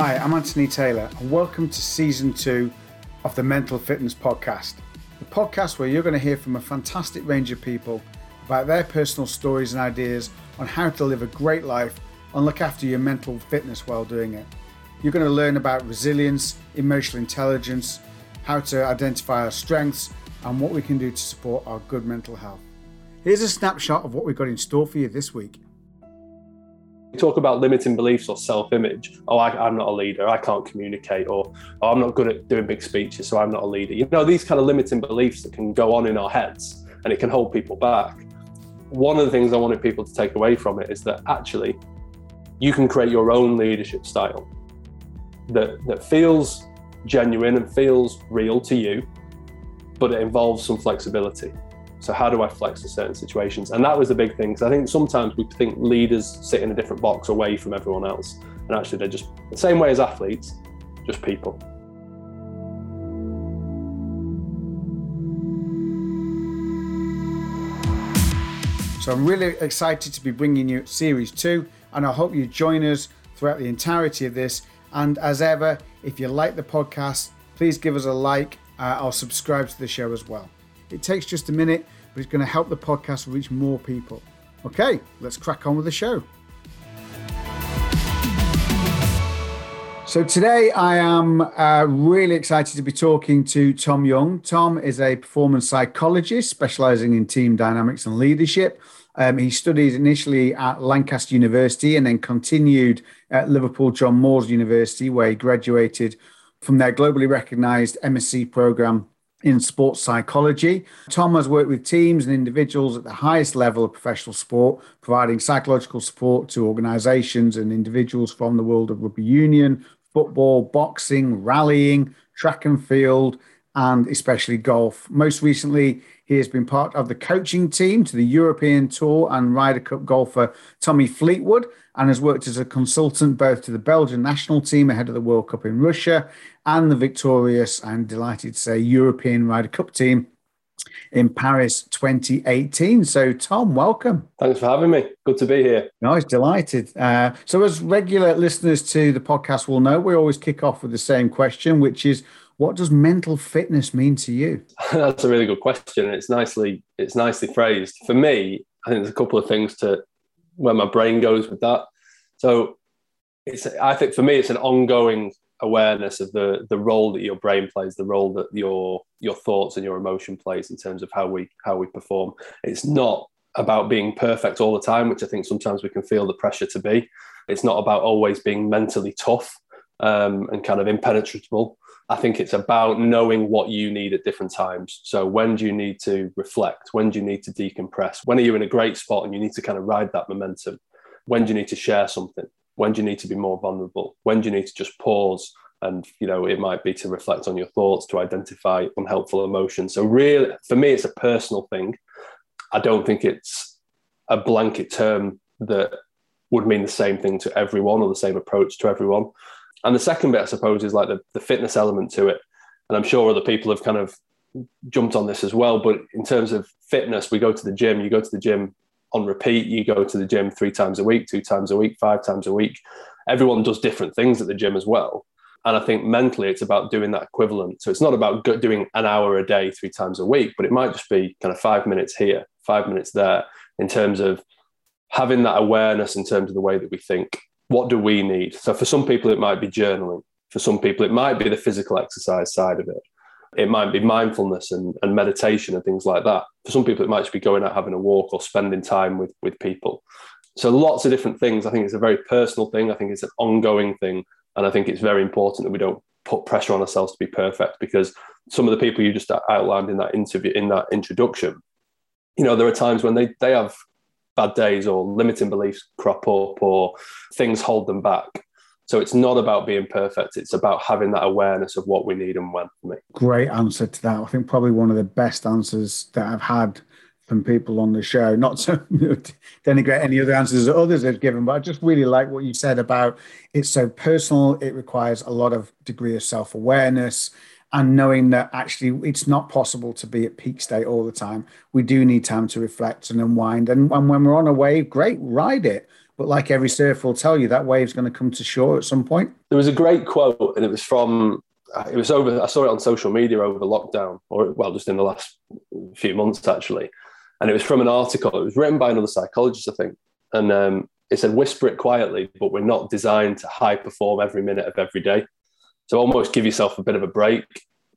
Hi, I'm Anthony Taylor, and welcome to season two of the Mental Fitness Podcast. The podcast where you're going to hear from a fantastic range of people about their personal stories and ideas on how to live a great life and look after your mental fitness while doing it. You're going to learn about resilience, emotional intelligence, how to identify our strengths, and what we can do to support our good mental health. Here's a snapshot of what we've got in store for you this week. We talk about limiting beliefs or self image. Oh, I, am not a leader. I can't communicate. Or oh, I'm not good at doing big speeches, so I'm not a leader. You know, these kind of limiting beliefs that can go on in our heads and it can hold people back. One of the things I wanted people to take away from it is that actually you can create your own leadership style that, that feels genuine and feels real to you, but it involves some flexibility. So how do I flex to certain situations? And that was the big thing. Because I think sometimes we think leaders sit in a different box away from everyone else, and actually they're just the same way as athletes, just people. So I'm really excited to be bringing you series two, and I hope you join us throughout the entirety of this. And as ever, if you like the podcast, please give us a like uh, or subscribe to the show as well. It takes just a minute, but it's going to help the podcast reach more people. Okay, let's crack on with the show. So today I am uh, really excited to be talking to Tom Young. Tom is a performance psychologist specializing in team dynamics and leadership. Um, he studied initially at Lancaster University and then continued at Liverpool John Moores University, where he graduated from their globally recognized MSc program in sports psychology. Tom has worked with teams and individuals at the highest level of professional sport, providing psychological support to organizations and individuals from the world of rugby union, football, boxing, rallying, track and field, and especially golf. Most recently, he has been part of the coaching team to the European Tour and Ryder Cup golfer Tommy Fleetwood and has worked as a consultant both to the Belgian national team ahead of the World Cup in Russia and the victorious, I'm delighted to say, European Ryder Cup team in Paris 2018. So, Tom, welcome. Thanks for having me. Good to be here. No, it's delighted. Uh, so, as regular listeners to the podcast will know, we always kick off with the same question, which is, what does mental fitness mean to you? That's a really good question. It's nicely it's nicely phrased. For me, I think there's a couple of things to where my brain goes with that. So, it's I think for me, it's an ongoing awareness of the the role that your brain plays, the role that your your thoughts and your emotion plays in terms of how we how we perform. It's not about being perfect all the time, which I think sometimes we can feel the pressure to be. It's not about always being mentally tough um, and kind of impenetrable. I think it's about knowing what you need at different times. So when do you need to reflect? When do you need to decompress? When are you in a great spot and you need to kind of ride that momentum? When do you need to share something? When do you need to be more vulnerable? When do you need to just pause? And you know, it might be to reflect on your thoughts, to identify unhelpful emotions. So, really, for me, it's a personal thing. I don't think it's a blanket term that would mean the same thing to everyone or the same approach to everyone. And the second bit, I suppose, is like the, the fitness element to it. And I'm sure other people have kind of jumped on this as well. But in terms of fitness, we go to the gym, you go to the gym on repeat. You go to the gym three times a week, two times a week, five times a week. Everyone does different things at the gym as well. And I think mentally it's about doing that equivalent. So it's not about doing an hour a day, three times a week, but it might just be kind of five minutes here, five minutes there in terms of having that awareness in terms of the way that we think. What do we need? So for some people, it might be journaling. For some people, it might be the physical exercise side of it. It might be mindfulness and, and meditation and things like that. For some people, it might just be going out having a walk or spending time with, with people. So lots of different things. I think it's a very personal thing. I think it's an ongoing thing. And I think it's very important that we don't put pressure on ourselves to be perfect because some of the people you just outlined in that interview, in that introduction, you know, there are times when they, they have bad days or limiting beliefs crop up or things hold them back. So it's not about being perfect. It's about having that awareness of what we need and when. Great answer to that. I think probably one of the best answers that I've had from people on the show. Not to denigrate any other answers that others have given, but I just really like what you said about it's so personal. It requires a lot of degree of self awareness. and knowing that actually it's not possible to be at peak state all the time. We do need time to reflect and unwind. And when we're on a wave, great, ride it. But like every surfer will tell you, that wave's going to come to shore at some point. There was a great quote, and it was from it was over. I saw it on social media over lockdown, or well, just in the last few months actually. And it was from an article. It was written by another psychologist, I think, and um, it said, "Whisper it quietly, but we're not designed to high perform every minute of every day." So almost give yourself a bit of a break.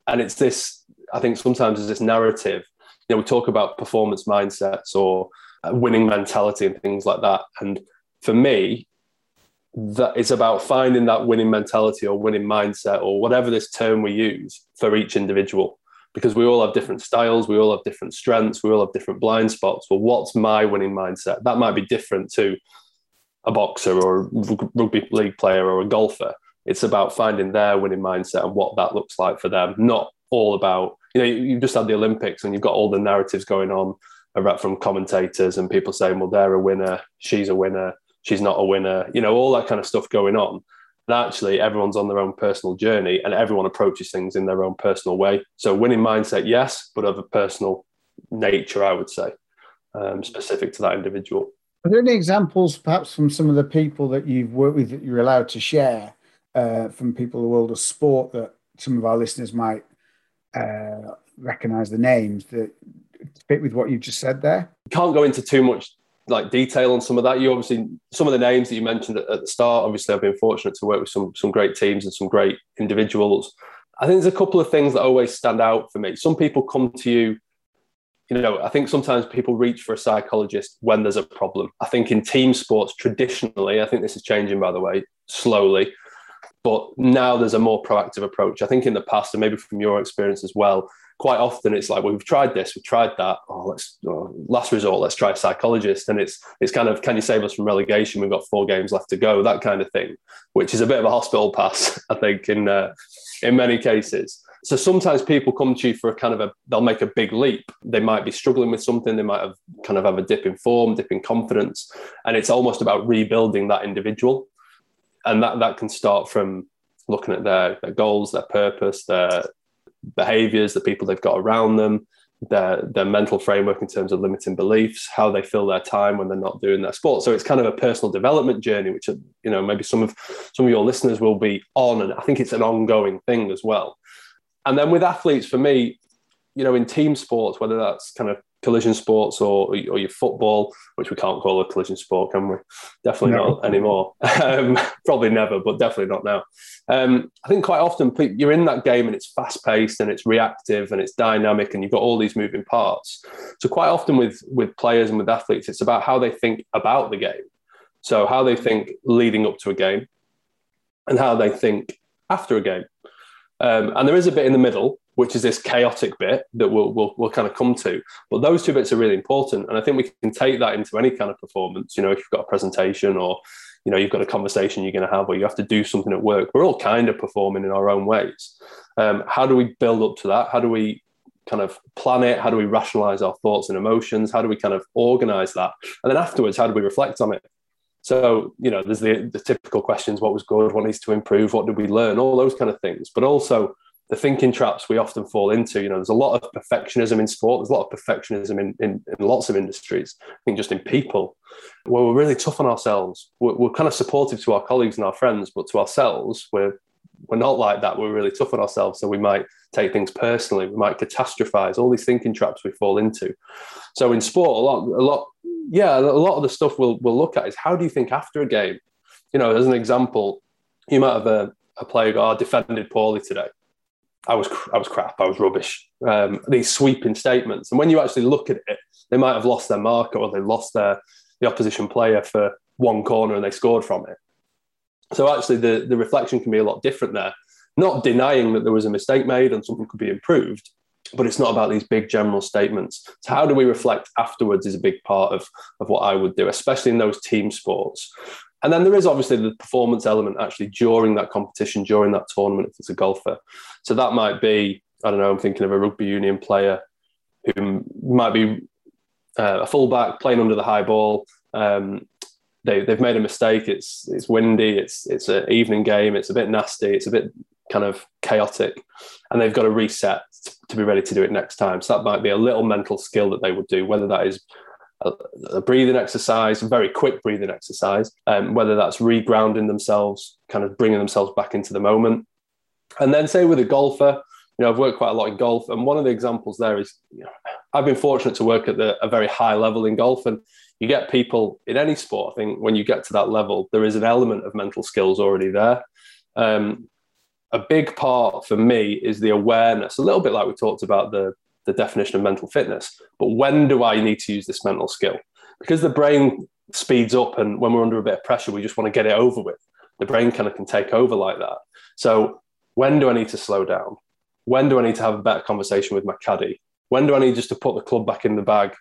And it's this, I think sometimes there's this narrative, you know, we talk about performance mindsets or winning mentality and things like that. And for me, that it's about finding that winning mentality or winning mindset or whatever this term we use for each individual. Because we all have different styles we all have different strengths we all have different blind spots. Well what's my winning mindset? That might be different to a boxer or a rugby league player or a golfer. It's about finding their winning mindset and what that looks like for them, not all about, you know, you just had the Olympics and you've got all the narratives going on about from commentators and people saying, well, they're a winner, she's a winner, she's not a winner, you know, all that kind of stuff going on. And actually, everyone's on their own personal journey and everyone approaches things in their own personal way. So, winning mindset, yes, but of a personal nature, I would say, um, specific to that individual. Are there any examples, perhaps, from some of the people that you've worked with that you're allowed to share uh, from people in the world of sport that some of our listeners might uh, recognize the names that fit with what you've just said there? Can't go into too much like detail on some of that. You obviously some of the names that you mentioned at, at the start. Obviously, I've been fortunate to work with some some great teams and some great individuals. I think there's a couple of things that always stand out for me. Some people come to you you know, I think sometimes people reach for a psychologist when there's a problem. I think in team sports, traditionally, I think this is changing, by the way, slowly. But now there's a more proactive approach. I think in the past, and maybe from your experience as well, quite often it's like, well, we've tried this, we've tried that. Oh, let's oh, last resort, let's try a psychologist. And it's it's kind of, can you save us from relegation? We've got four games left to go, that kind of thing, which is a bit of a hospital pass, I think, in uh, in many cases. So sometimes people come to you for a kind of a, they'll make a big leap. They might be struggling with something. They might have kind of have a dip in form, dip in confidence, and it's almost about rebuilding that individual and that that can start from looking at their, their goals, their purpose, their behaviors, the people they've got around them, their their mental framework in terms of limiting beliefs, how they fill their time when they're not doing their sport. So it's kind of a personal development journey, which uh, you know maybe some of some of your listeners will be on, and I think it's an ongoing thing as well. And then with athletes, for me, you know, in team sports, whether that's kind of collision sports or, or your football, which we can't call a collision sport, can we? Definitely no. not anymore. Um, probably never, but definitely not now. Um, I think quite often you're in that game and it's fast paced and it's reactive and it's dynamic and you've got all these moving parts. So quite often with with players and with athletes, it's about how they think about the game. So how they think leading up to a game and how they think after a game. Um, and there is a bit in the middle which is this chaotic bit that we'll, we'll, we'll kind of come to. But those two bits are really important. And I think we can take that into any kind of performance. You know, if you've got a presentation or, you know, you've got a conversation you're going to have or you have to do something at work, we're all kind of performing in our own ways. Um, how do we build up to that? How do we kind of plan it? How do we rationalize our thoughts and emotions? How do we kind of organize that? And then afterwards, how do we reflect on it? So, you know, there's the, the typical questions what was good, what needs to improve, what did we learn, all those kind of things. But also, the thinking traps we often fall into. You know, there's a lot of perfectionism in sport. There's a lot of perfectionism in, in, in lots of industries. I think just in people, where we're really tough on ourselves. We're, we're, kind of supportive to our colleagues and our friends, but to ourselves, we're we're not like that. We're really tough on ourselves, so we might take things personally. We might catastrophize. All these thinking traps we fall into. So in sport, a lot, a lot, yeah, a lot of the stuff we'll we'll look at is how do you think after a game. You know, as an example, you might have a, a player go, oh, defended poorly today I was I was crap. I was rubbish. Um, these sweeping statements, and when you actually look at it, they might have lost their marker or they lost their the opposition player for one corner and they scored from it. So actually, the the reflection can be a lot different there. Not denying that there was a mistake made and something could be improved, but it's not about these big general statements. So how do we reflect afterwards is a big part of of what I would do, especially in those team sports. And then there is obviously the performance element actually during that competition, during that tournament, if it's a golfer. So that might be, I don't know, I'm thinking of a rugby union player who might be uh, a fullback playing under the high ball. Um, they, they've made a mistake. It's it's windy. It's it's an evening game. It's a bit nasty. It's a bit kind of chaotic and they've got to reset to be ready to do it next time. So that might be a little mental skill that they would do, whether that is a, a breathing exercise, a very quick breathing exercise, um, whether that's regrounding themselves, kind of bringing themselves back into the moment. And then, say with a golfer, you know, I've worked quite a lot in golf, and one of the examples there is, you know, I've been fortunate to work at the, a very high level in golf, and you get people in any sport. I think when you get to that level, there is an element of mental skills already there. Um, a big part for me is the awareness, a little bit like we talked about the the definition of mental fitness. But when do I need to use this mental skill? Because the brain speeds up, and when we're under a bit of pressure, we just want to get it over with. The brain kind of can take over like that. So, when do I need to slow down? When do I need to have a better conversation with my caddy? When do I need just to put the club back in the bag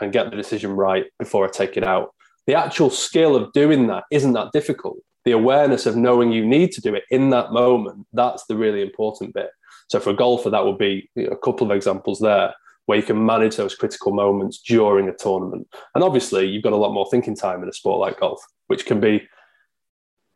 and get the decision right before I take it out? The actual skill of doing that isn't that difficult. The awareness of knowing you need to do it in that moment, that's the really important bit. So for a golfer, that would be a couple of examples there where you can manage those critical moments during a tournament. And obviously, you've got a lot more thinking time in a sport like golf, which can be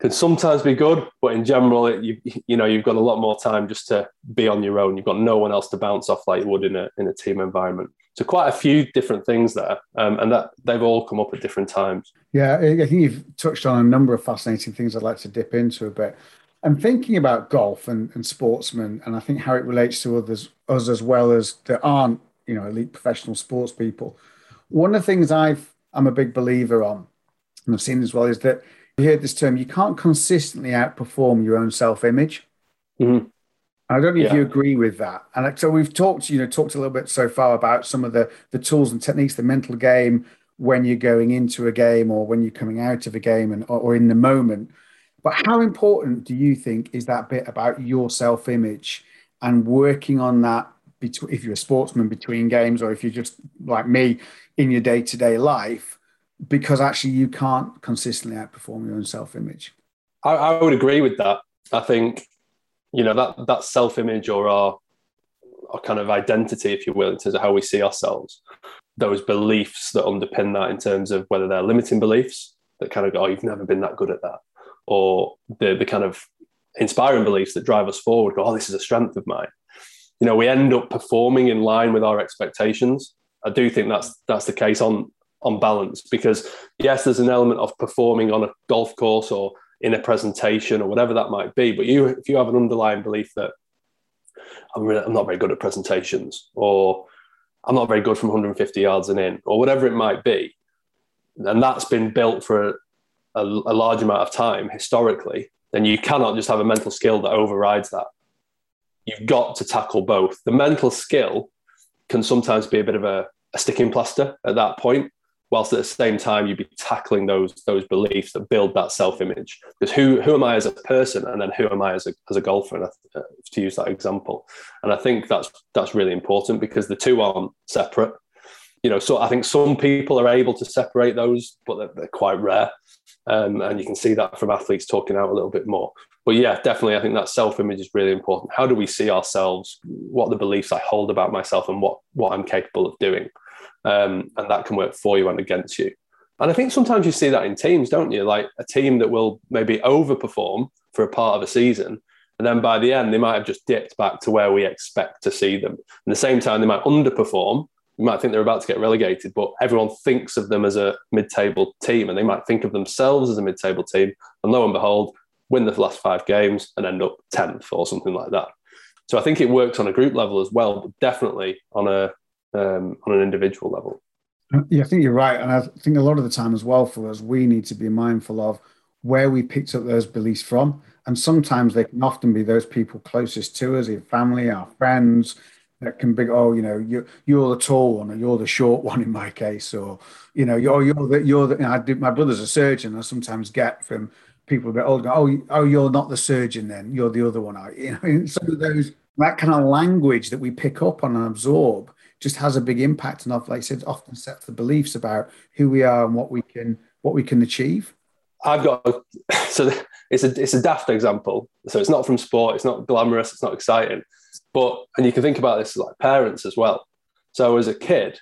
can sometimes be good, but in general, it, you you know you've got a lot more time just to be on your own. You've got no one else to bounce off like you would in a in a team environment. So quite a few different things there, um, and that they've all come up at different times. Yeah, I think you've touched on a number of fascinating things I'd like to dip into a bit. I'm thinking about golf and, and sportsmen, and I think how it relates to others, us as well as that aren't, you know, elite professional sports people. One of the things I've I'm a big believer on, and I've seen as well, is that you hear this term, you can't consistently outperform your own self-image. Mm-hmm. I don't know yeah. if you agree with that. And so we've talked, you know, talked a little bit so far about some of the the tools and techniques, the mental game when you're going into a game or when you're coming out of a game and or, or in the moment. But how important do you think is that bit about your self image and working on that? If you're a sportsman between games, or if you're just like me in your day to day life, because actually you can't consistently outperform your own self image. I, I would agree with that. I think you know that that self image or our our kind of identity, if you will, in terms of how we see ourselves, those beliefs that underpin that in terms of whether they're limiting beliefs that kind of go, oh, you've never been that good at that, or the the kind of inspiring beliefs that drive us forward. Go, oh, this is a strength of mine. You know, we end up performing in line with our expectations. I do think that's that's the case on on balance because yes, there's an element of performing on a golf course or in a presentation or whatever that might be. But you, if you have an underlying belief that I'm, really, I'm not very good at presentations or I'm not very good from 150 yards and in or whatever it might be, and that's been built for a, a large amount of time historically, then you cannot just have a mental skill that overrides that. You've got to tackle both. The mental skill can sometimes be a bit of a, a sticking plaster at that point, whilst at the same time you'd be tackling those those beliefs that build that self-image. Because who who am I as a person, and then who am I as a as a golfer? And uh, to use that example, and I think that's that's really important because the two aren't separate. You know, so I think some people are able to separate those, but they're, they're quite rare. Um, and you can see that from athletes talking out a little bit more. But yeah, definitely, I think that self image is really important. How do we see ourselves? What the beliefs I hold about myself and what, what I'm capable of doing? Um, and that can work for you and against you. And I think sometimes you see that in teams, don't you? Like a team that will maybe overperform for a part of a season. And then by the end, they might have just dipped back to where we expect to see them. At the same time, they might underperform you might think they're about to get relegated, but everyone thinks of them as a mid-table team, and they might think of themselves as a mid-table team. And lo and behold, win the last five games and end up tenth or something like that. So I think it works on a group level as well, but definitely on a um, on an individual level. Yeah, I think you're right, and I think a lot of the time as well for us, we need to be mindful of where we picked up those beliefs from, and sometimes they can often be those people closest to us, our family, our friends, that can be oh you know you're you're the tall one or you're the short one in my case or you know you're you're the you're the you know, I do, my brother's a surgeon. I sometimes get from people a bit older oh oh you're not the surgeon then you're the other one you know some of those that kind of language that we pick up on and absorb just has a big impact. And like I said often sets the beliefs about who we are and what we can what we can achieve. I've got so it's a it's a daft example. So it's not from sport it's not glamorous it's not exciting but and you can think about this like parents as well. So as a kid,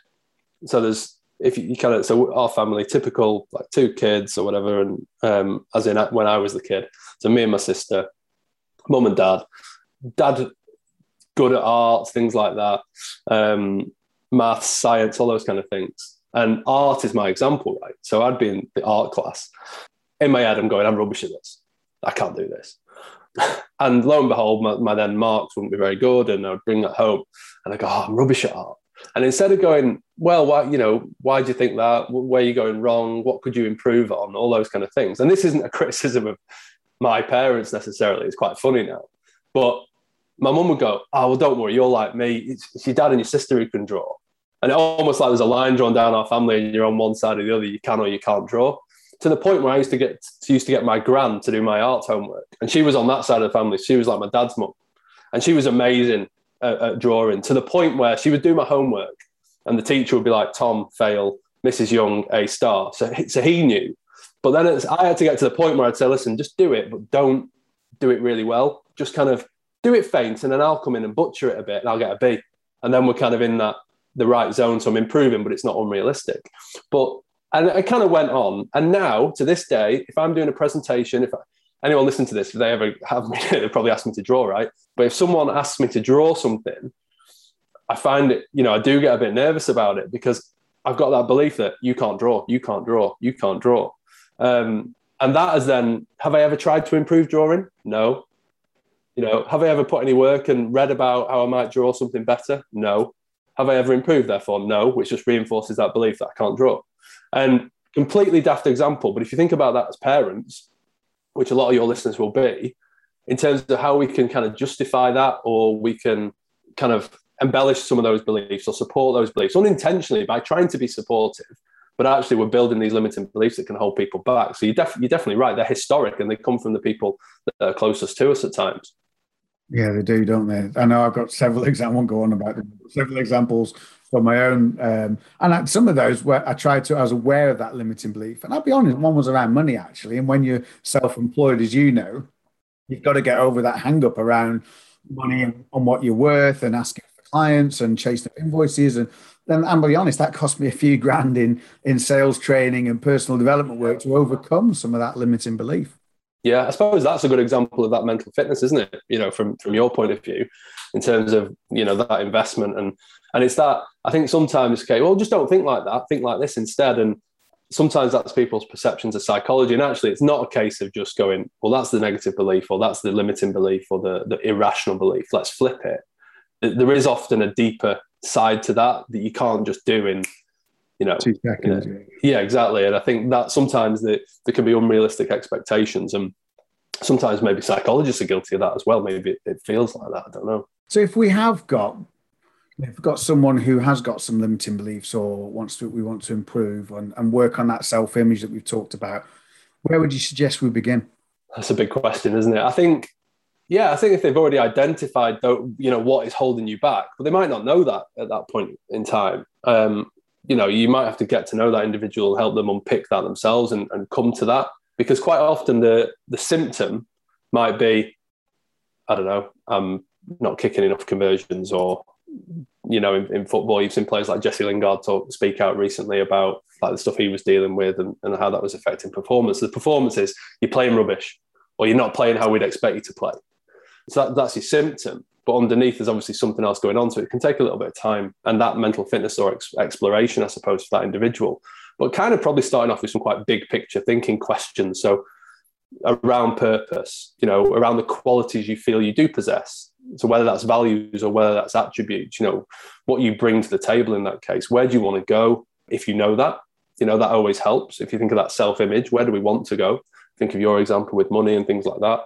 so there's if you, kind of so our family typical like two kids or whatever, and um, as in when I was the kid, so me and my sister, mum and dad, dad good at arts, things like that, um, maths, science, all those kind of things. And art is my example, right? So I'd be in the art class. In my head, I'm going, I'm rubbish at this. I can't do this. And lo and behold, my, my, then marks wouldn't be very good, and I'd bring that home, and I go, oh, I'm rubbish at art. And instead of going, well, why, you know, why do you think that? Where are you going wrong? What could you improve on? All those kind of things. And this isn't a criticism of my parents necessarily. It's quite funny now, but my mum would go, oh, well, don't worry, you're like me. It's, it's your dad and your sister who can draw. And it almost like there's a line drawn down our family, and you're on one side or the other. You can or you can't draw. To the point where I used to get to, used to get my gran to do my art homework, and she was on that side of the family. She was like my dad's mum, and she was amazing at, at drawing. To the point where she would do my homework, and the teacher would be like, "Tom, fail. Mrs. Young, a star." So, so he knew. But then I had to get to the point where I'd say, "Listen, just do it, but don't do it really well. Just kind of do it faint, and then I'll come in and butcher it a bit, and I'll get a B." And then we're kind of in that the right zone. So I'm improving, but it's not unrealistic. But and it kind of went on. And now to this day, if I'm doing a presentation, if anyone listen to this, if they ever have me, they probably ask me to draw, right? But if someone asks me to draw something, I find it, you know, I do get a bit nervous about it because I've got that belief that you can't draw, you can't draw, you can't draw. Um, and that has then, have I ever tried to improve drawing? No. You know, have I ever put any work and read about how I might draw something better? No. Have I ever improved? Therefore, no, which just reinforces that belief that I can't draw. And completely daft example, but if you think about that as parents, which a lot of your listeners will be, in terms of how we can kind of justify that or we can kind of embellish some of those beliefs or support those beliefs unintentionally by trying to be supportive, but actually we're building these limiting beliefs that can hold people back. So you're, def- you're definitely right. They're historic and they come from the people that are closest to us at times. Yeah, they do, don't they? I know I've got several examples. Go on about them. Several examples from my own, um, and some of those where I tried to. I was aware of that limiting belief, and I'll be honest, one was around money actually. And when you're self-employed, as you know, you've got to get over that hang-up around money and on what you're worth, and asking for clients and chasing invoices, and then I'm be honest, that cost me a few grand in in sales training and personal development work to overcome some of that limiting belief. Yeah, I suppose that's a good example of that mental fitness, isn't it? You know, from from your point of view, in terms of you know that investment and and it's that I think sometimes okay, well, just don't think like that. Think like this instead. And sometimes that's people's perceptions of psychology. And actually, it's not a case of just going, well, that's the negative belief, or that's the limiting belief, or the the irrational belief. Let's flip it. There is often a deeper side to that that you can't just do in you know, two seconds. You know, yeah, exactly. And I think that sometimes the, there can be unrealistic expectations, and sometimes maybe psychologists are guilty of that as well. Maybe it, it feels like that. I don't know. So if we have got if we've got someone who has got some limiting beliefs or wants to we want to improve and, and work on that self-image that we've talked about where would you suggest we begin? That's a big question isn't it? I think yeah i think if they've already identified though, you know what is holding you back but they might not know that at that point in time. Um, you know, you might have to get to know that individual, help them unpick that themselves and, and come to that. Because quite often the the symptom might be, I don't know, I'm not kicking enough conversions or you know, in, in, football, you've seen players like Jesse Lingard talk, speak out recently about like the stuff he was dealing with and, and how that was affecting performance. The performance is you're playing rubbish or you're not playing how we'd expect you to play. So that, that's your symptom but underneath there's obviously something else going on. So it can take a little bit of time and that mental fitness or ex- exploration, I suppose, for that individual. But kind of probably starting off with some quite big picture thinking questions. So around purpose, you know, around the qualities you feel you do possess. So whether that's values or whether that's attributes, you know, what you bring to the table in that case. Where do you want to go? If you know that, you know, that always helps. If you think of that self-image, where do we want to go? Think of your example with money and things like that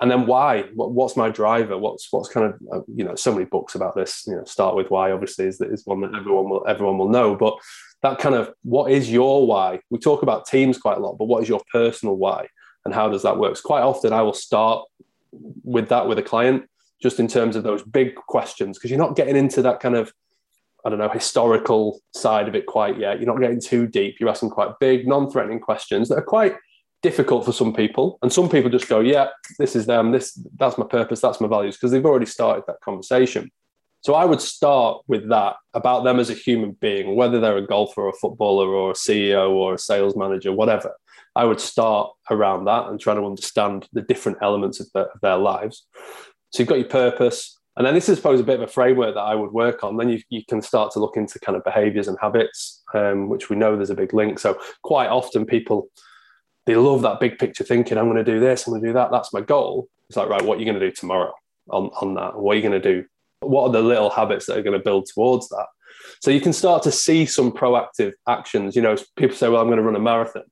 and then why what, what's my driver what's what's kind of uh, you know so many books about this you know start with why obviously is, is one that everyone will everyone will know but that kind of what is your why we talk about teams quite a lot but what is your personal why and how does that work so quite often i will start with that with a client just in terms of those big questions because you're not getting into that kind of I don't know, historical side of it quite yet. You're not getting too deep. You're asking quite big, non threatening questions that are quite difficult for some people. And some people just go yeah this is them. This that's my purpose. That's my values because they've already started that conversation. So i would start with that about them as a human being whether they're a golfer or a footballer or a ceo or a sales manager whatever. I would start around that and try to understand the different elements of, the, of their lives So you've got your purpose. And then this is, I suppose, a bit of a framework that I would work on. Then you, you can start to look into kind of behaviors and habits, um, which we know there's a big link. So quite often people, they love that big picture thinking, I'm going to do this, I'm going to do that. That's my goal. It's like, right, what are you going to do tomorrow on, on that? What are you going to do? What are the little habits that are going to build towards that? So you can start to see some proactive actions. You know, people say, well, I'm going to run a marathon,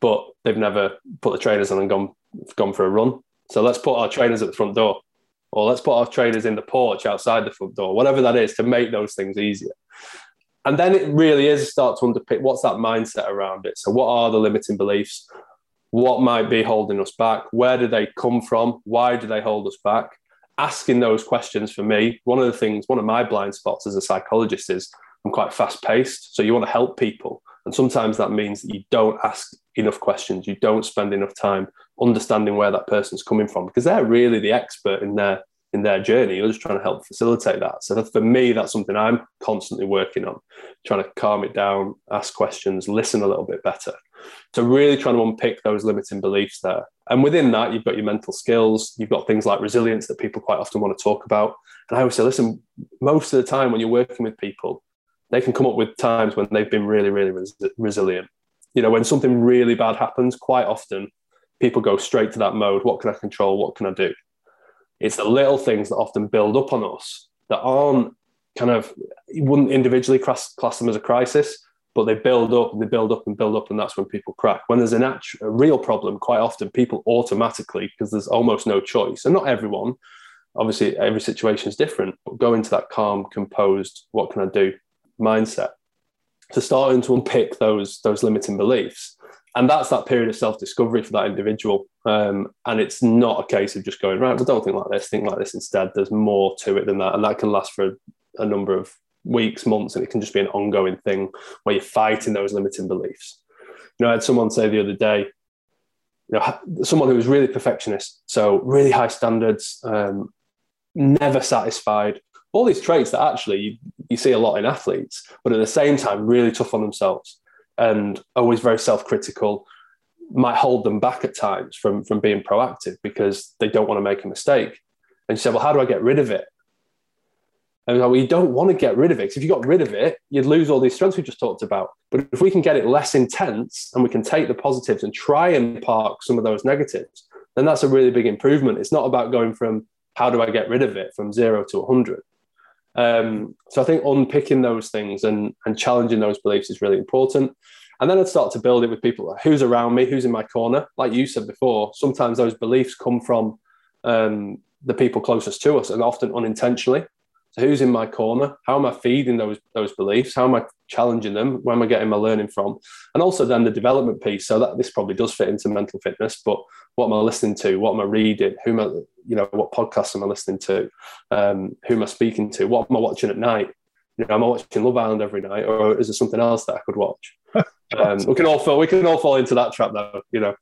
but they've never put the trainers on and gone, gone for a run. So let's put our trainers at the front door or let's put our trainers in the porch outside the front door, whatever that is to make those things easier. And then it really is start to underpick what's that mindset around it. So, what are the limiting beliefs? What might be holding us back? Where do they come from? Why do they hold us back? Asking those questions for me, one of the things, one of my blind spots as a psychologist is I'm quite fast paced. So, you want to help people. And sometimes that means that you don't ask enough questions, you don't spend enough time understanding where that person's coming from because they're really the expert in their in their journey. You're just trying to help facilitate that. So for me, that's something I'm constantly working on, trying to calm it down, ask questions, listen a little bit better. So really trying to unpick those limiting beliefs there. And within that, you've got your mental skills, you've got things like resilience that people quite often want to talk about. And I always say, listen, most of the time when you're working with people, they can come up with times when they've been really, really res- resilient. You know, when something really bad happens, quite often people go straight to that mode. What can I control? What can I do? It's the little things that often build up on us that aren't kind of, you wouldn't individually class, class them as a crisis, but they build up and they build up and build up. And that's when people crack. When there's an actual, a real problem, quite often people automatically, because there's almost no choice, and not everyone, obviously every situation is different, but go into that calm, composed, what can I do mindset. So starting to unpick those those limiting beliefs, and that's that period of self discovery for that individual. Um, and it's not a case of just going right. Well, don't think like this. Think like this instead. There's more to it than that, and that can last for a, a number of weeks, months, and it can just be an ongoing thing where you're fighting those limiting beliefs. You know, I had someone say the other day, you know, someone who was really perfectionist, so really high standards, um, never satisfied, all these traits that actually you, you see a lot in athletes, but at the same time, really tough on themselves and always very self-critical might hold them back at times from from being proactive because they don't want to make a mistake. And you say, well, how do I get rid of it? And like, well, you don't want to get rid of it because if you got rid of it, you'd lose all these strengths we just talked about. But if we can get it less intense and we can take the positives and try and park some of those negatives, then that's a really big improvement. It's not about going from how do I get rid of it from zero to 100. Um, so I think unpicking those things and, and challenging those beliefs is really important. And then I'd start to build it with people who's around me, who's in my corner. Like you said before, sometimes those beliefs come from um, the people closest to us and often unintentionally. So who's in my corner? How am I feeding those those beliefs? How am I challenging them? Where am I getting my learning from? And also then the development piece. So that this probably does fit into mental fitness, but what am I listening to? What am I reading? Who am I, you know, what podcasts am I listening to? Um, who am I speaking to? What am I watching at night? You know, am I watching Love Island every night, or is there something else that I could watch? um, we can all fall we can all fall into that trap though, you know.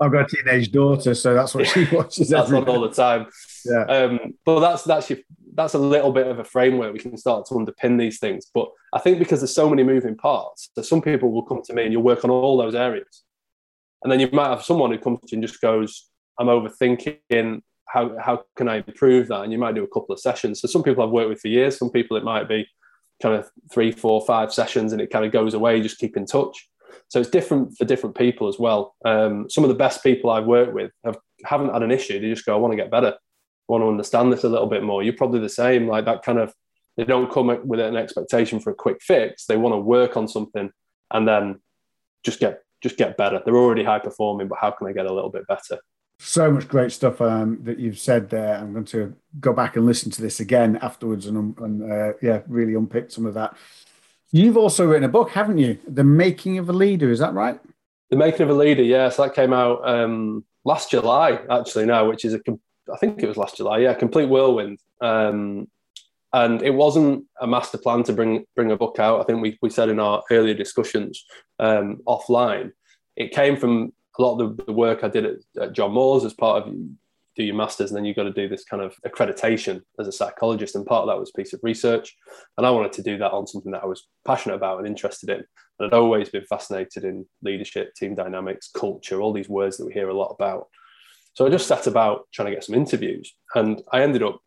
I've got a teenage daughter, so that's what she watches. that's not all the time. Yeah. Um, but that's that's your, that's a little bit of a framework we can start to underpin these things. But I think because there's so many moving parts, that some people will come to me and you'll work on all those areas, and then you might have someone who comes to you and just goes, "I'm overthinking. How how can I improve that?" And you might do a couple of sessions. So some people I've worked with for years. Some people it might be kind of three, four, five sessions, and it kind of goes away. Just keep in touch. So it's different for different people as well. Um, some of the best people I've worked with have, haven't had an issue. They just go, I want to get better. Want to understand this a little bit more. You're probably the same. Like that kind of, they don't come with an expectation for a quick fix. They want to work on something and then just get just get better. They're already high performing, but how can they get a little bit better? So much great stuff um, that you've said there. I'm going to go back and listen to this again afterwards and, and uh, yeah, really unpick some of that. You've also written a book, haven't you? The Making of a Leader, is that right? The Making of a Leader, yes. that came out um, last July, actually, now, which is a, I think it was last July, yeah, complete whirlwind. Um, and it wasn't a master plan to bring bring a book out. I think we, we said in our earlier discussions um, offline. It came from a lot of the, the work I did at, at John Moores as part of do your masters and then you've got to do this kind of accreditation as a psychologist and part of that was piece of research and i wanted to do that on something that i was passionate about and interested in and i'd always been fascinated in leadership team dynamics culture all these words that we hear a lot about So I just set about trying to get some interviews, and I ended up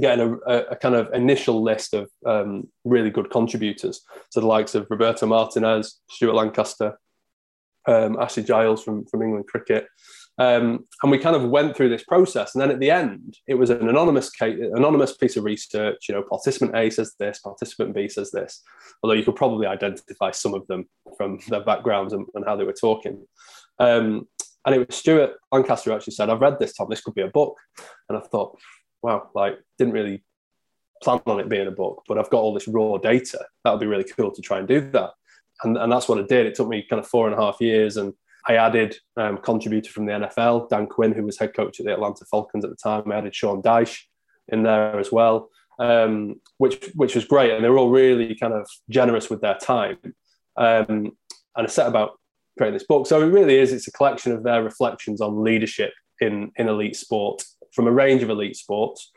getting a, a kind of initial list of um, really good contributors. So the likes of Roberto Martinez, Stuart Lancaster, um, Ashley Giles from, from England Cricket. Um, and we kind of went through this process. And then at the end, it was an anonymous case, anonymous piece of research. You know, participant A says this, participant B says this. Although you could probably identify some of them from their backgrounds and, and how they were talking. Um, and it was Stuart Lancaster who actually said, I've read this, Tom, this could be a book. And I thought, wow, like, didn't really plan on it being a book, but I've got all this raw data. That would be really cool to try and do that. And, and that's what I did. It took me kind of four and a half years. And I added um, contributor from the NFL, Dan Quinn, who was head coach at the Atlanta Falcons at the time. I added Sean Dyche in there as well, um, which which was great. And they were all really kind of generous with their time. Um, and I set about creating this book. So it really is, it's a collection of their reflections on leadership in, in elite sport from a range of elite sports,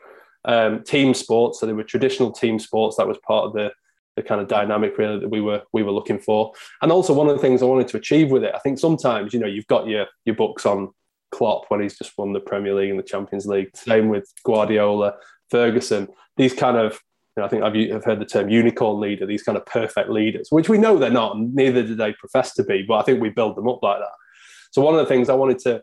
um, team sports. So they were traditional team sports. That was part of the, the kind of dynamic really that we were we were looking for. And also one of the things I wanted to achieve with it, I think sometimes you know you've got your your books on Klopp when he's just won the Premier League and the Champions League. Same with Guardiola, Ferguson. These kind of know, I think I've, I've heard the term unicorn leader, these kind of perfect leaders, which we know they're not, and neither do they profess to be, but I think we build them up like that. So one of the things I wanted to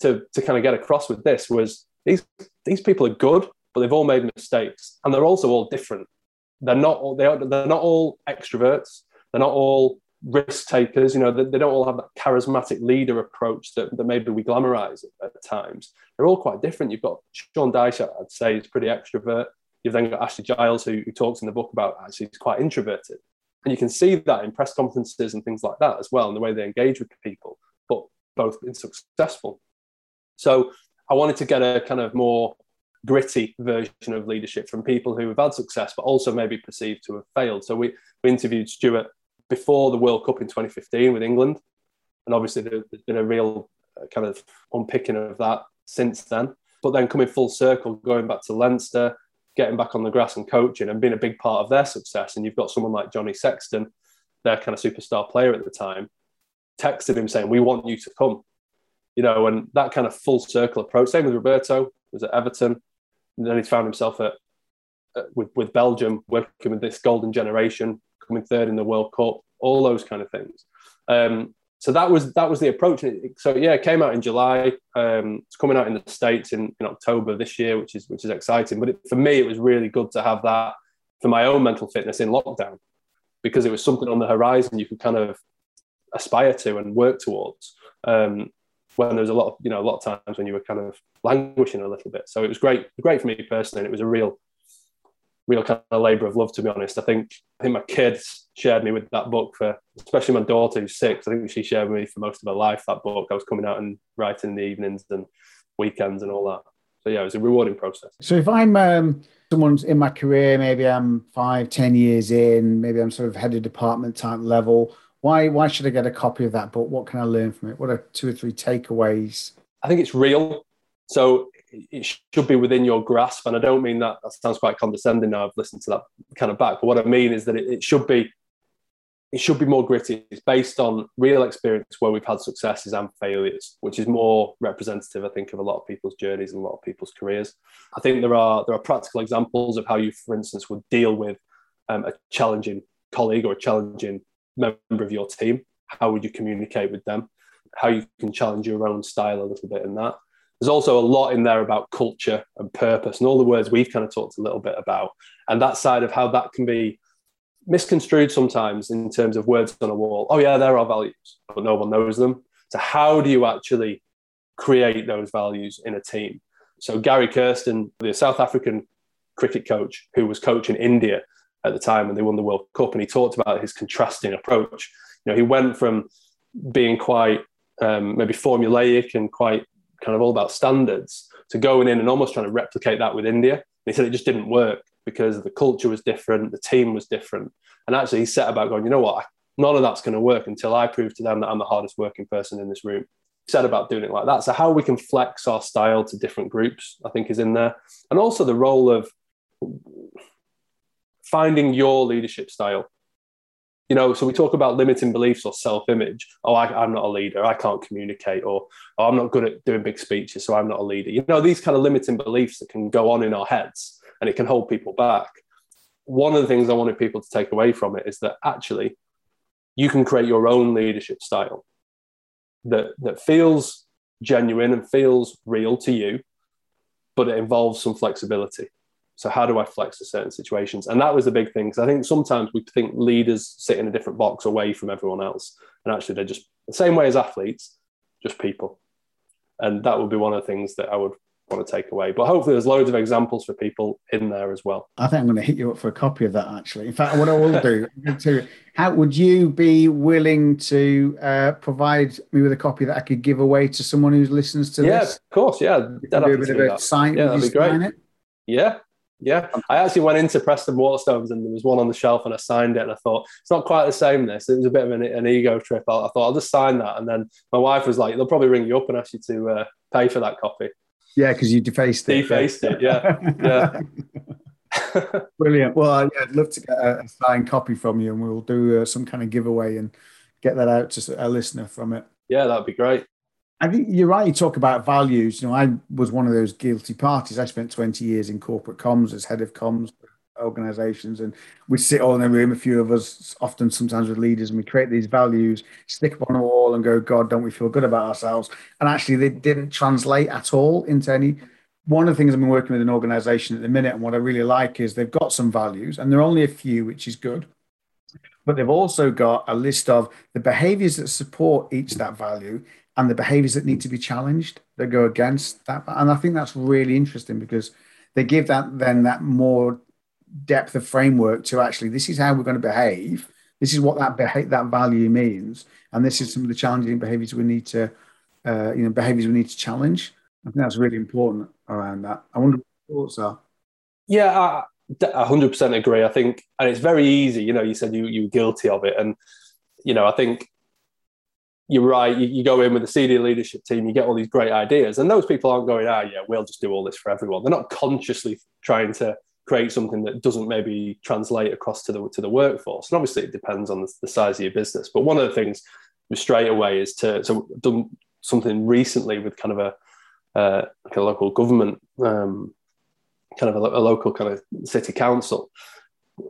to, to kind of get across with this was these these people are good, but they've all made mistakes, and they're also all different. They're not all, they are, they're not all extroverts. They're not all risk takers. You know, they, they, don't all have that charismatic leader approach that, that maybe we glamorize at, at times. They're all quite different. You've got Sean Dyche, I'd say, is pretty extrovert. You've then got Ashley Giles, who, who talks in the book about actually he's quite introverted. And you can see that in press conferences and things like that as well, and the way they engage with people, but both been successful. So I wanted to get a kind of more gritty version of leadership from people who have had success, but also maybe perceived to have failed. So we, we interviewed Stuart before the World Cup in 2015 with England. And obviously, there's been a real uh, kind of unpicking of that since then. But then coming full circle, going back to Leinster, getting back on the grass and coaching and being a big part of their success. And you've got someone like Johnny Sexton, their kind of superstar player at the time, texted him saying, "We want you to come." You know, and that kind of full circle approach. Same with Roberto, was at Everton, and then he found himself at, with with Belgium, working with this golden generation, coming third in the World Cup, all those kind of things. Um, so that was that was the approach. So yeah, it came out in July. Um, it's coming out in the states in, in October this year, which is which is exciting. But it, for me, it was really good to have that for my own mental fitness in lockdown because it was something on the horizon you could kind of aspire to and work towards. Um, when there was a lot of you know a lot of times when you were kind of languishing a little bit. So it was great, great for me personally, and it was a real real kind of labor of love, to be honest. I think I think my kids shared me with that book for, especially my daughter who's six. I think she shared with me for most of her life that book. I was coming out and writing in the evenings and weekends and all that. So yeah, it was a rewarding process. So if I'm um, someone's in my career, maybe I'm five, ten years in, maybe I'm sort of head of department type level. Why why should I get a copy of that book? What can I learn from it? What are two or three takeaways? I think it's real. So it should be within your grasp. And I don't mean that, that sounds quite condescending now. I've listened to that kind of back. But what I mean is that it, it should be it should be more gritty. It's based on real experience where we've had successes and failures, which is more representative, I think, of a lot of people's journeys and a lot of people's careers. I think there are there are practical examples of how you, for instance, would deal with um, a challenging colleague or a challenging member of your team. How would you communicate with them? How you can challenge your own style a little bit in that there's also a lot in there about culture and purpose and all the words we've kind of talked a little bit about. And that side of how that can be misconstrued sometimes in terms of words on a wall. Oh yeah there are values but no one knows them. So how do you actually create those values in a team? So gary kirsten the south african cricket coach who was coaching india at the time when they won the world cup and he talked about his contrasting approach. You know he went from being quite um, maybe formulaic and quite kind of all about standards to going in and almost trying to replicate that with India. And he said it just didn't work because the culture was different, the team was different. And actually, he set about going, you know what, none of that's going to work until I prove to them that I'm the hardest working person in this room. He said about doing it like that. So, how we can flex our style to different groups, I think, is in there. And also the role of finding your leadership style. You know, so we talk about limiting beliefs or self-image. Oh, I, am not a leader. I can't communicate, or oh, I'm not good at doing big speeches, so I'm not a leader. You know, these kind of limiting beliefs that can go on in our heads, and it can hold people back. One of the things I wanted people to take away from it is that actually, you can create your own leadership style that that feels genuine and feels real to you, but it involves some flexibility. So how do I flex to certain situations? And that was the big thing. Because I think sometimes we think leaders sit in a different box away from everyone else. And actually they're just the same way as athletes, just people. And that would be one of the things that I would want to take away. But hopefully, there's loads of examples for people in there as well. I think I'm going to hit you up for a copy of that. Actually, in fact, what I will do, to, how would you be willing to uh, provide me with a copy that I could give away to someone who listens to yeah, this? Yeah, of course. Yeah, do a bit of a sign. Yeah, that'd be great. It? Yeah, yeah, I actually went into Preston Waterstones and there was one on the shelf and I signed it and I thought it's not quite the same. This it was a bit of an, an ego trip. I, I, thought I'll just sign that and then my wife was like, "They'll probably ring you up and ask you to uh, pay for that copy." Yeah, because you defaced it. Defaced it. Yeah, yeah. Brilliant. Well, yeah, I'd love to get a, signed copy from you, and we'll do uh, some kind of giveaway and get that out to a listener from it. Yeah, that'd be great. I think you're right. You talk about values. You know, I was one of those guilty parties. I spent 20 years in corporate comms as head of comms organizations, and we sit all in a room, a few of us, often sometimes with leaders, and we create these values, stick up on a wall, and go, God, don't we feel good about ourselves? And actually, they didn't translate at all into any. One of the things I've been working with an organization at the minute, and what I really like is they've got some values, and there are only a few, which is good but they've also got a list of the behaviors that support each that value and the behaviors that need to be challenged that go against that. And I think that's really interesting because they give that then that more depth of framework to actually this is how we're going to behave. This is what that beha- that value means, and this is some of the challenging behaviors we need to, uh, you know, behaviors we need to challenge. I think that's really important around that. I wonder what your thoughts are. Yeah, I 100% agree. I think, and it's very easy. You know, you said you you were guilty of it, and you know, I think you're right. You, you, go in with the senior leadership team, you get all these great ideas, and those people aren't going, ah, yeah, we'll just do all this for everyone. They're not consciously trying to create something that doesn't maybe translate across to the to the workforce. And obviously, it depends on the, the size of your business. But one of the things straight away is to so done something recently with kind of a uh, like a local government, um, kind of a, a, local kind of city council.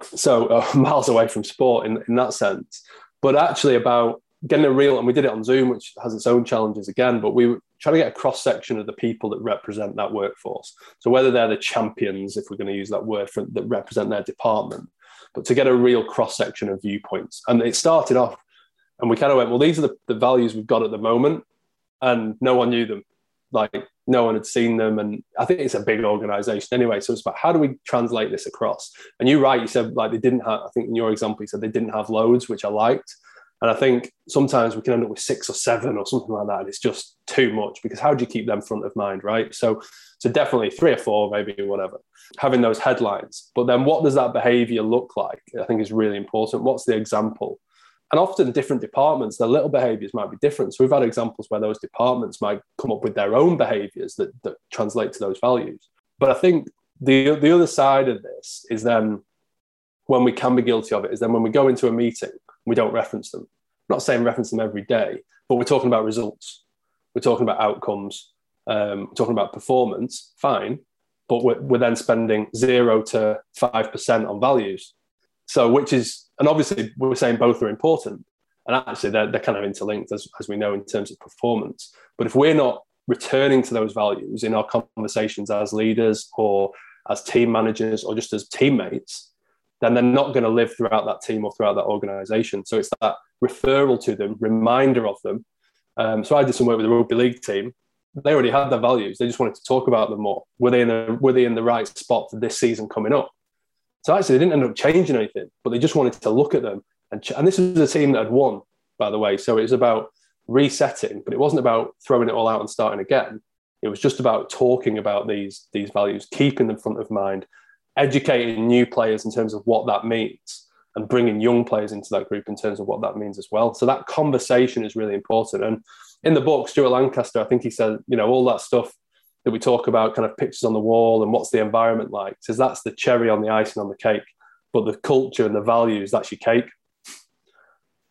So uh, miles away from sport in in that sense, but actually about getting a real, and we did it on Zoom, which has its own challenges again, but we were trying to get a cross section of the people that represent that workforce. So whether they're the champions, if we're going to use that word, for, that represent their department, but to get a real cross section of viewpoints. And it started off, and we kind of went, well, these are the, the values we've got at the moment, and no one knew them. Like no one had seen them, and I think it's a big organization anyway. So it's about how do we translate this across? And you're right, you said like they didn't have. I think in your example, you said they didn't have loads, which I liked. And I think sometimes we can end up with six or seven or something like that. And it's just too much because how do you keep them front of mind, right? So, so definitely three or four, maybe whatever, having those headlines. But then what does that behavior look like? I think is really important. What's the example? And often different departments, their little behaviors might be different. So we've had examples where those departments might come up with their own behaviors that, that translate to those values. But I think the, the other side of this is then when we can be guilty of it is then when we go into a meeting we don't reference them. I'm not saying reference them every day, but we're talking about results. We're talking about outcomes. Um, we're talking about performance. Fine, but we're, we're then spending zero to five percent on values. So, which is, and obviously, we're saying both are important, and actually, they're, they're kind of interlinked as, as we know in terms of performance. But if we're not returning to those values in our conversations as leaders or as team managers or just as teammates, then they're not going to live throughout that team or throughout that organization. So it's that referral to them, reminder of them. Um, so I did some work with the rugby league team. They already had their values. They just wanted to talk about them more. Were they in the were they in the right spot for this season coming up? So actually, they didn't end up changing anything, but they just wanted to look at them. And, ch- and this was a team that had won, by the way. So it was about resetting, but it wasn't about throwing it all out and starting again. It was just about talking about these these values, keeping them front of mind, educating new players in terms of what that means and bringing young players into that group in terms of what that means as well. So that conversation is really important. And in the book, Stuart Lancaster, I think he said, you know, all that stuff that we talk about, kind of pictures on the wall and what's the environment like, says that's the cherry on the icing on the cake. But the culture and the values, that's your cake.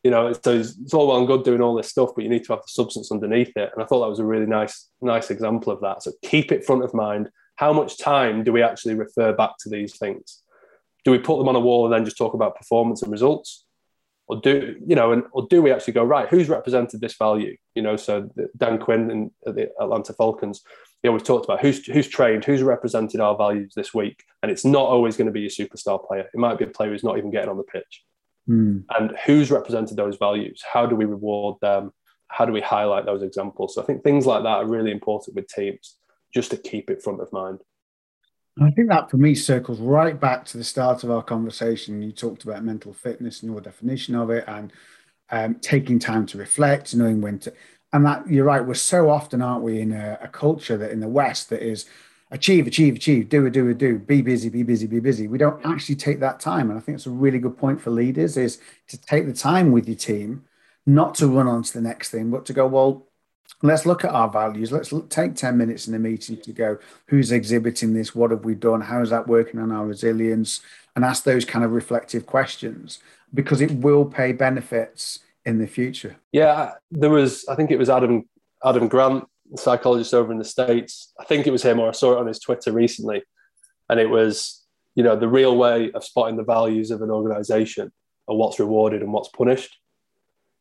You know, so it's, it's all well and good doing all this stuff, but you need to have the substance underneath it. And I thought that was a really nice, nice example of that. So keep it front of mind. How much time do we actually refer back to these things? Do we put them on a wall and then just talk about performance and results? Or do you know, and or do we actually go right? Who's represented this value? You know, so Dan Quinn and the Atlanta Falcons, you know, we've talked about who's who's trained, who's represented our values this week, and it's not always going to be a superstar player. It might be a player who's not even getting on the pitch. Mm. And who's represented those values? How do we reward them? How do we highlight those examples? So I think things like that are really important with teams, just to keep it front of mind. I think that for me circles right back to the start of our conversation. You talked about mental fitness and your definition of it, and um, taking time to reflect, knowing when to. And that you're right. We're so often, aren't we, in a, a culture that in the West that is achieve, achieve, achieve, do it, do it, do, be busy, be busy, be busy. We don't actually take that time. And I think it's a really good point for leaders is to take the time with your team, not to run on to the next thing, but to go, well, let's look at our values. Let's take 10 minutes in the meeting to go, who's exhibiting this? What have we done? How is that working on our resilience? And ask those kind of reflective questions because it will pay benefits in the future. Yeah, there was, I think it was Adam Adam Grant psychologist over in the States. I think it was him or I saw it on his Twitter recently. And it was, you know, the real way of spotting the values of an organization and what's rewarded and what's punished.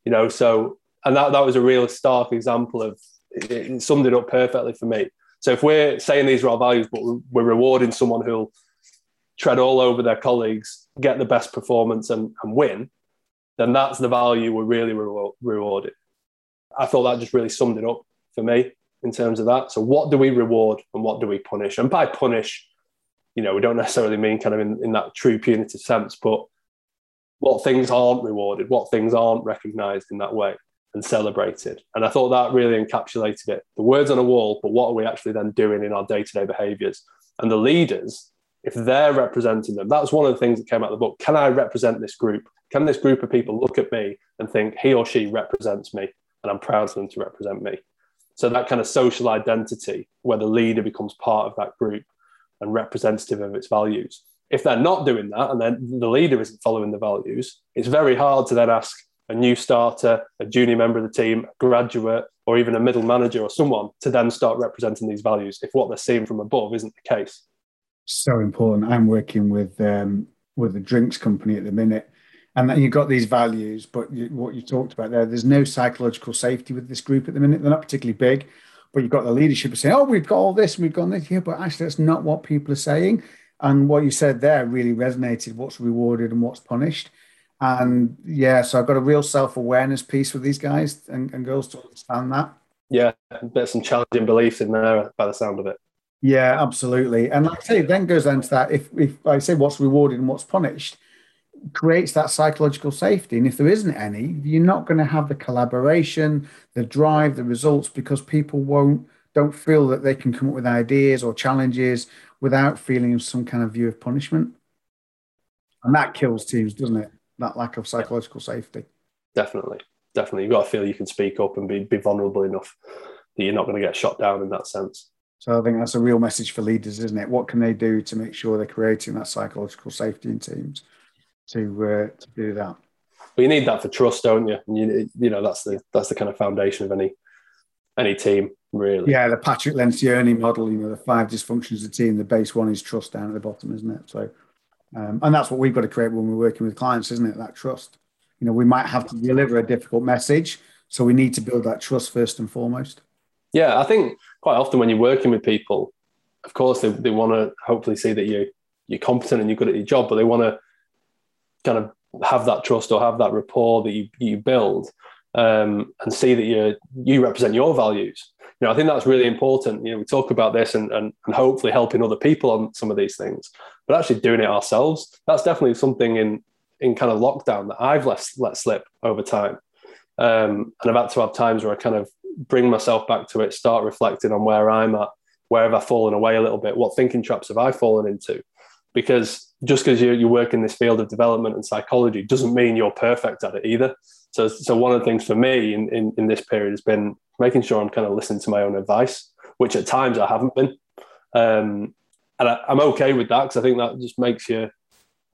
You know, so, and that, that was a real stark example of it, it summed it up perfectly for me. So if we're saying these are our values, but we're rewarding someone who'll tread all over their colleagues, get the best performance and, and win, then that's the value we're really re- rewarded. I thought that just really summed it up for me in terms of that. So, what do we reward and what do we punish? And by punish, you know, we don't necessarily mean kind of in, in that true punitive sense, but what things aren't rewarded, what things aren't recognized in that way and celebrated. And I thought that really encapsulated it. The words on a wall, but what are we actually then doing in our day to day behaviors? And the leaders, if they're representing them, that's one of the things that came out of the book. Can I represent this group? Can this group of people look at me and think he or she represents me and I'm proud of them to represent me? So that kind of social identity, where the leader becomes part of that group and representative of its values. If they're not doing that and then the leader isn't following the values, it's very hard to then ask a new starter, a junior member of the team, a graduate, or even a middle manager or someone to then start representing these values if what they're seeing from above isn't the case. So important. I'm working with um, with a drinks company at the minute, and then you've got these values but you, what you talked about there there's no psychological safety with this group at the minute they're not particularly big but you've got the leadership saying oh we've got all this we've got this here but actually that's not what people are saying and what you said there really resonated what's rewarded and what's punished and yeah so i've got a real self-awareness piece with these guys and, and girls to understand that yeah there's some challenging beliefs in there by the sound of it yeah absolutely and like i say then goes down to that if, if i say what's rewarded and what's punished creates that psychological safety. And if there isn't any, you're not going to have the collaboration, the drive, the results, because people won't don't feel that they can come up with ideas or challenges without feeling some kind of view of punishment. And that kills teams, doesn't it? That lack of psychological safety. Definitely. Definitely. You've got to feel you can speak up and be, be vulnerable enough that you're not going to get shot down in that sense. So I think that's a real message for leaders, isn't it? What can they do to make sure they're creating that psychological safety in teams? to uh, to do that. But you need that for trust, don't you? And you, you know that's the that's the kind of foundation of any any team, really. Yeah, the Patrick Lencioni model. You know, the five dysfunctions of the team. The base one is trust down at the bottom, isn't it? So, um, and that's what we've got to create when we're working with clients, isn't it? That trust. You know, we might have to deliver a difficult message, so we need to build that trust first and foremost. Yeah, I think quite often when you're working with people, of course they, they want to hopefully see that you you're competent and you're good at your job, but they want to kind of have that trust or have that rapport that you, you build um, and see that you you represent your values. You know, I think that's really important. You know, we talk about this and, and, and hopefully helping other people on some of these things, but actually doing it ourselves. That's definitely something in in kind of lockdown that I've let let slip over time. Um, and I've had to have times where I kind of bring myself back to it, start reflecting on where I'm at, where have I fallen away a little bit, what thinking traps have I fallen into, because just because you, you work in this field of development and psychology doesn't mean you're perfect at it either. So, so one of the things for me in, in, in this period has been making sure I'm kind of listening to my own advice, which at times I haven't been. Um, and I, am okay with that because I think that just makes you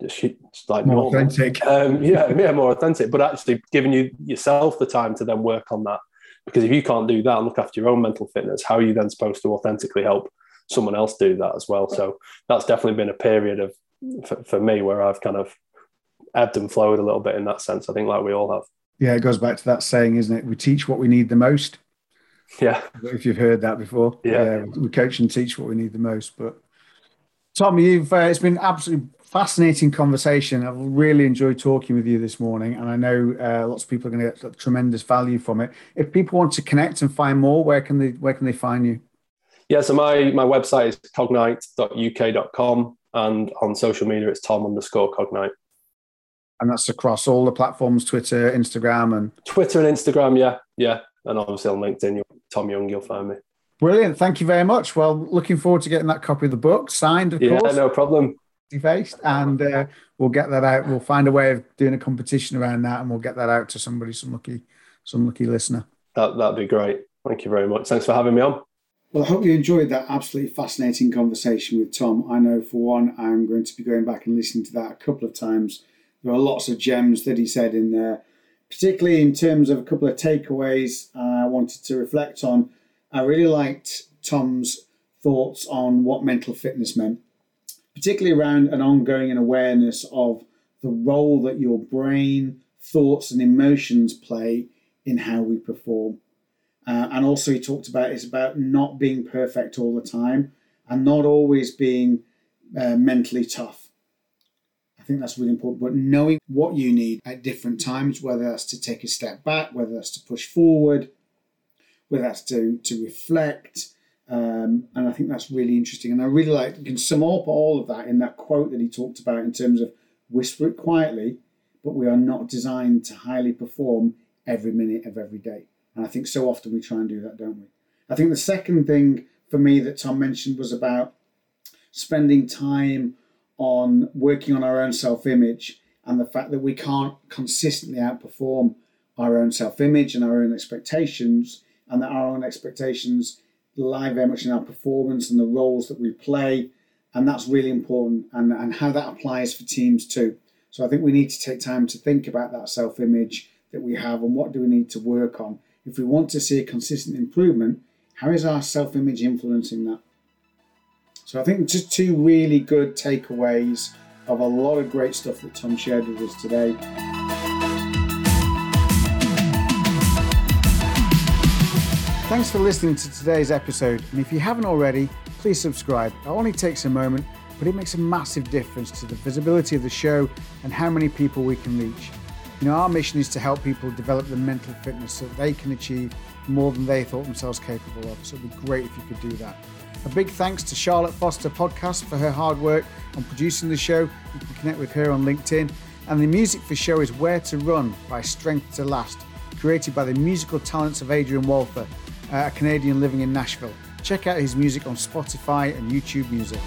just like more normal. authentic. Um, yeah, yeah, more authentic. But actually, giving you yourself the time to then work on that, because if you can't do that and look after your own mental fitness, how are you then supposed to authentically help someone else do that as well? So that's definitely been a period of for, for me where I've kind of ebbed and flowed a little bit in that sense. I think like we all have. Yeah, it goes back to that saying, isn't it? We teach what we need the most. Yeah. If you've heard that before. Yeah. yeah we coach and teach what we need the most. But Tom, you've uh, it's been absolutely fascinating conversation. I've really enjoyed talking with you this morning, and I know uh, lots of people are going to get tremendous value from it. If people want to connect and find more, where can they where can they find you? Yeah, so my my website is cognite.uk.com, and on social media it's Tom underscore cognite. And that's across all the platforms: Twitter, Instagram, and Twitter and Instagram. Yeah, yeah, and obviously on LinkedIn, Tom Young, you'll find me. Brilliant. Thank you very much. Well, looking forward to getting that copy of the book signed, of yeah, course. Yeah, no problem. Faced, and uh, we'll get that out. We'll find a way of doing a competition around that, and we'll get that out to somebody, some lucky, some lucky listener. That that'd be great. Thank you very much. Thanks for having me on. Well, I hope you enjoyed that absolutely fascinating conversation with Tom. I know for one, I'm going to be going back and listening to that a couple of times. There are lots of gems that he said in there, particularly in terms of a couple of takeaways I wanted to reflect on. I really liked Tom's thoughts on what mental fitness meant particularly around an ongoing awareness of the role that your brain, thoughts, and emotions play in how we perform. Uh, and also, he talked about it's about not being perfect all the time and not always being uh, mentally tough. Think that's really important. But knowing what you need at different times, whether that's to take a step back, whether that's to push forward, whether that's to, to reflect, um, and I think that's really interesting. And I really like, you can sum up all of that in that quote that he talked about in terms of whisper it quietly, but we are not designed to highly perform every minute of every day. And I think so often we try and do that, don't we? I think the second thing for me that Tom mentioned was about spending time on working on our own self image and the fact that we can't consistently outperform our own self image and our own expectations, and that our own expectations lie very much in our performance and the roles that we play. And that's really important and, and how that applies for teams too. So I think we need to take time to think about that self image that we have and what do we need to work on. If we want to see a consistent improvement, how is our self image influencing that? So I think just two really good takeaways of a lot of great stuff that Tom shared with us today. Thanks for listening to today's episode. And if you haven't already, please subscribe. It only takes a moment, but it makes a massive difference to the visibility of the show and how many people we can reach. You know, our mission is to help people develop the mental fitness so that they can achieve more than they thought themselves capable of. So it'd be great if you could do that. A big thanks to Charlotte Foster Podcast for her hard work on producing the show. You can connect with her on LinkedIn. And the music for show is Where to Run by Strength to Last, created by the musical talents of Adrian Walther uh, a Canadian living in Nashville. Check out his music on Spotify and YouTube Music.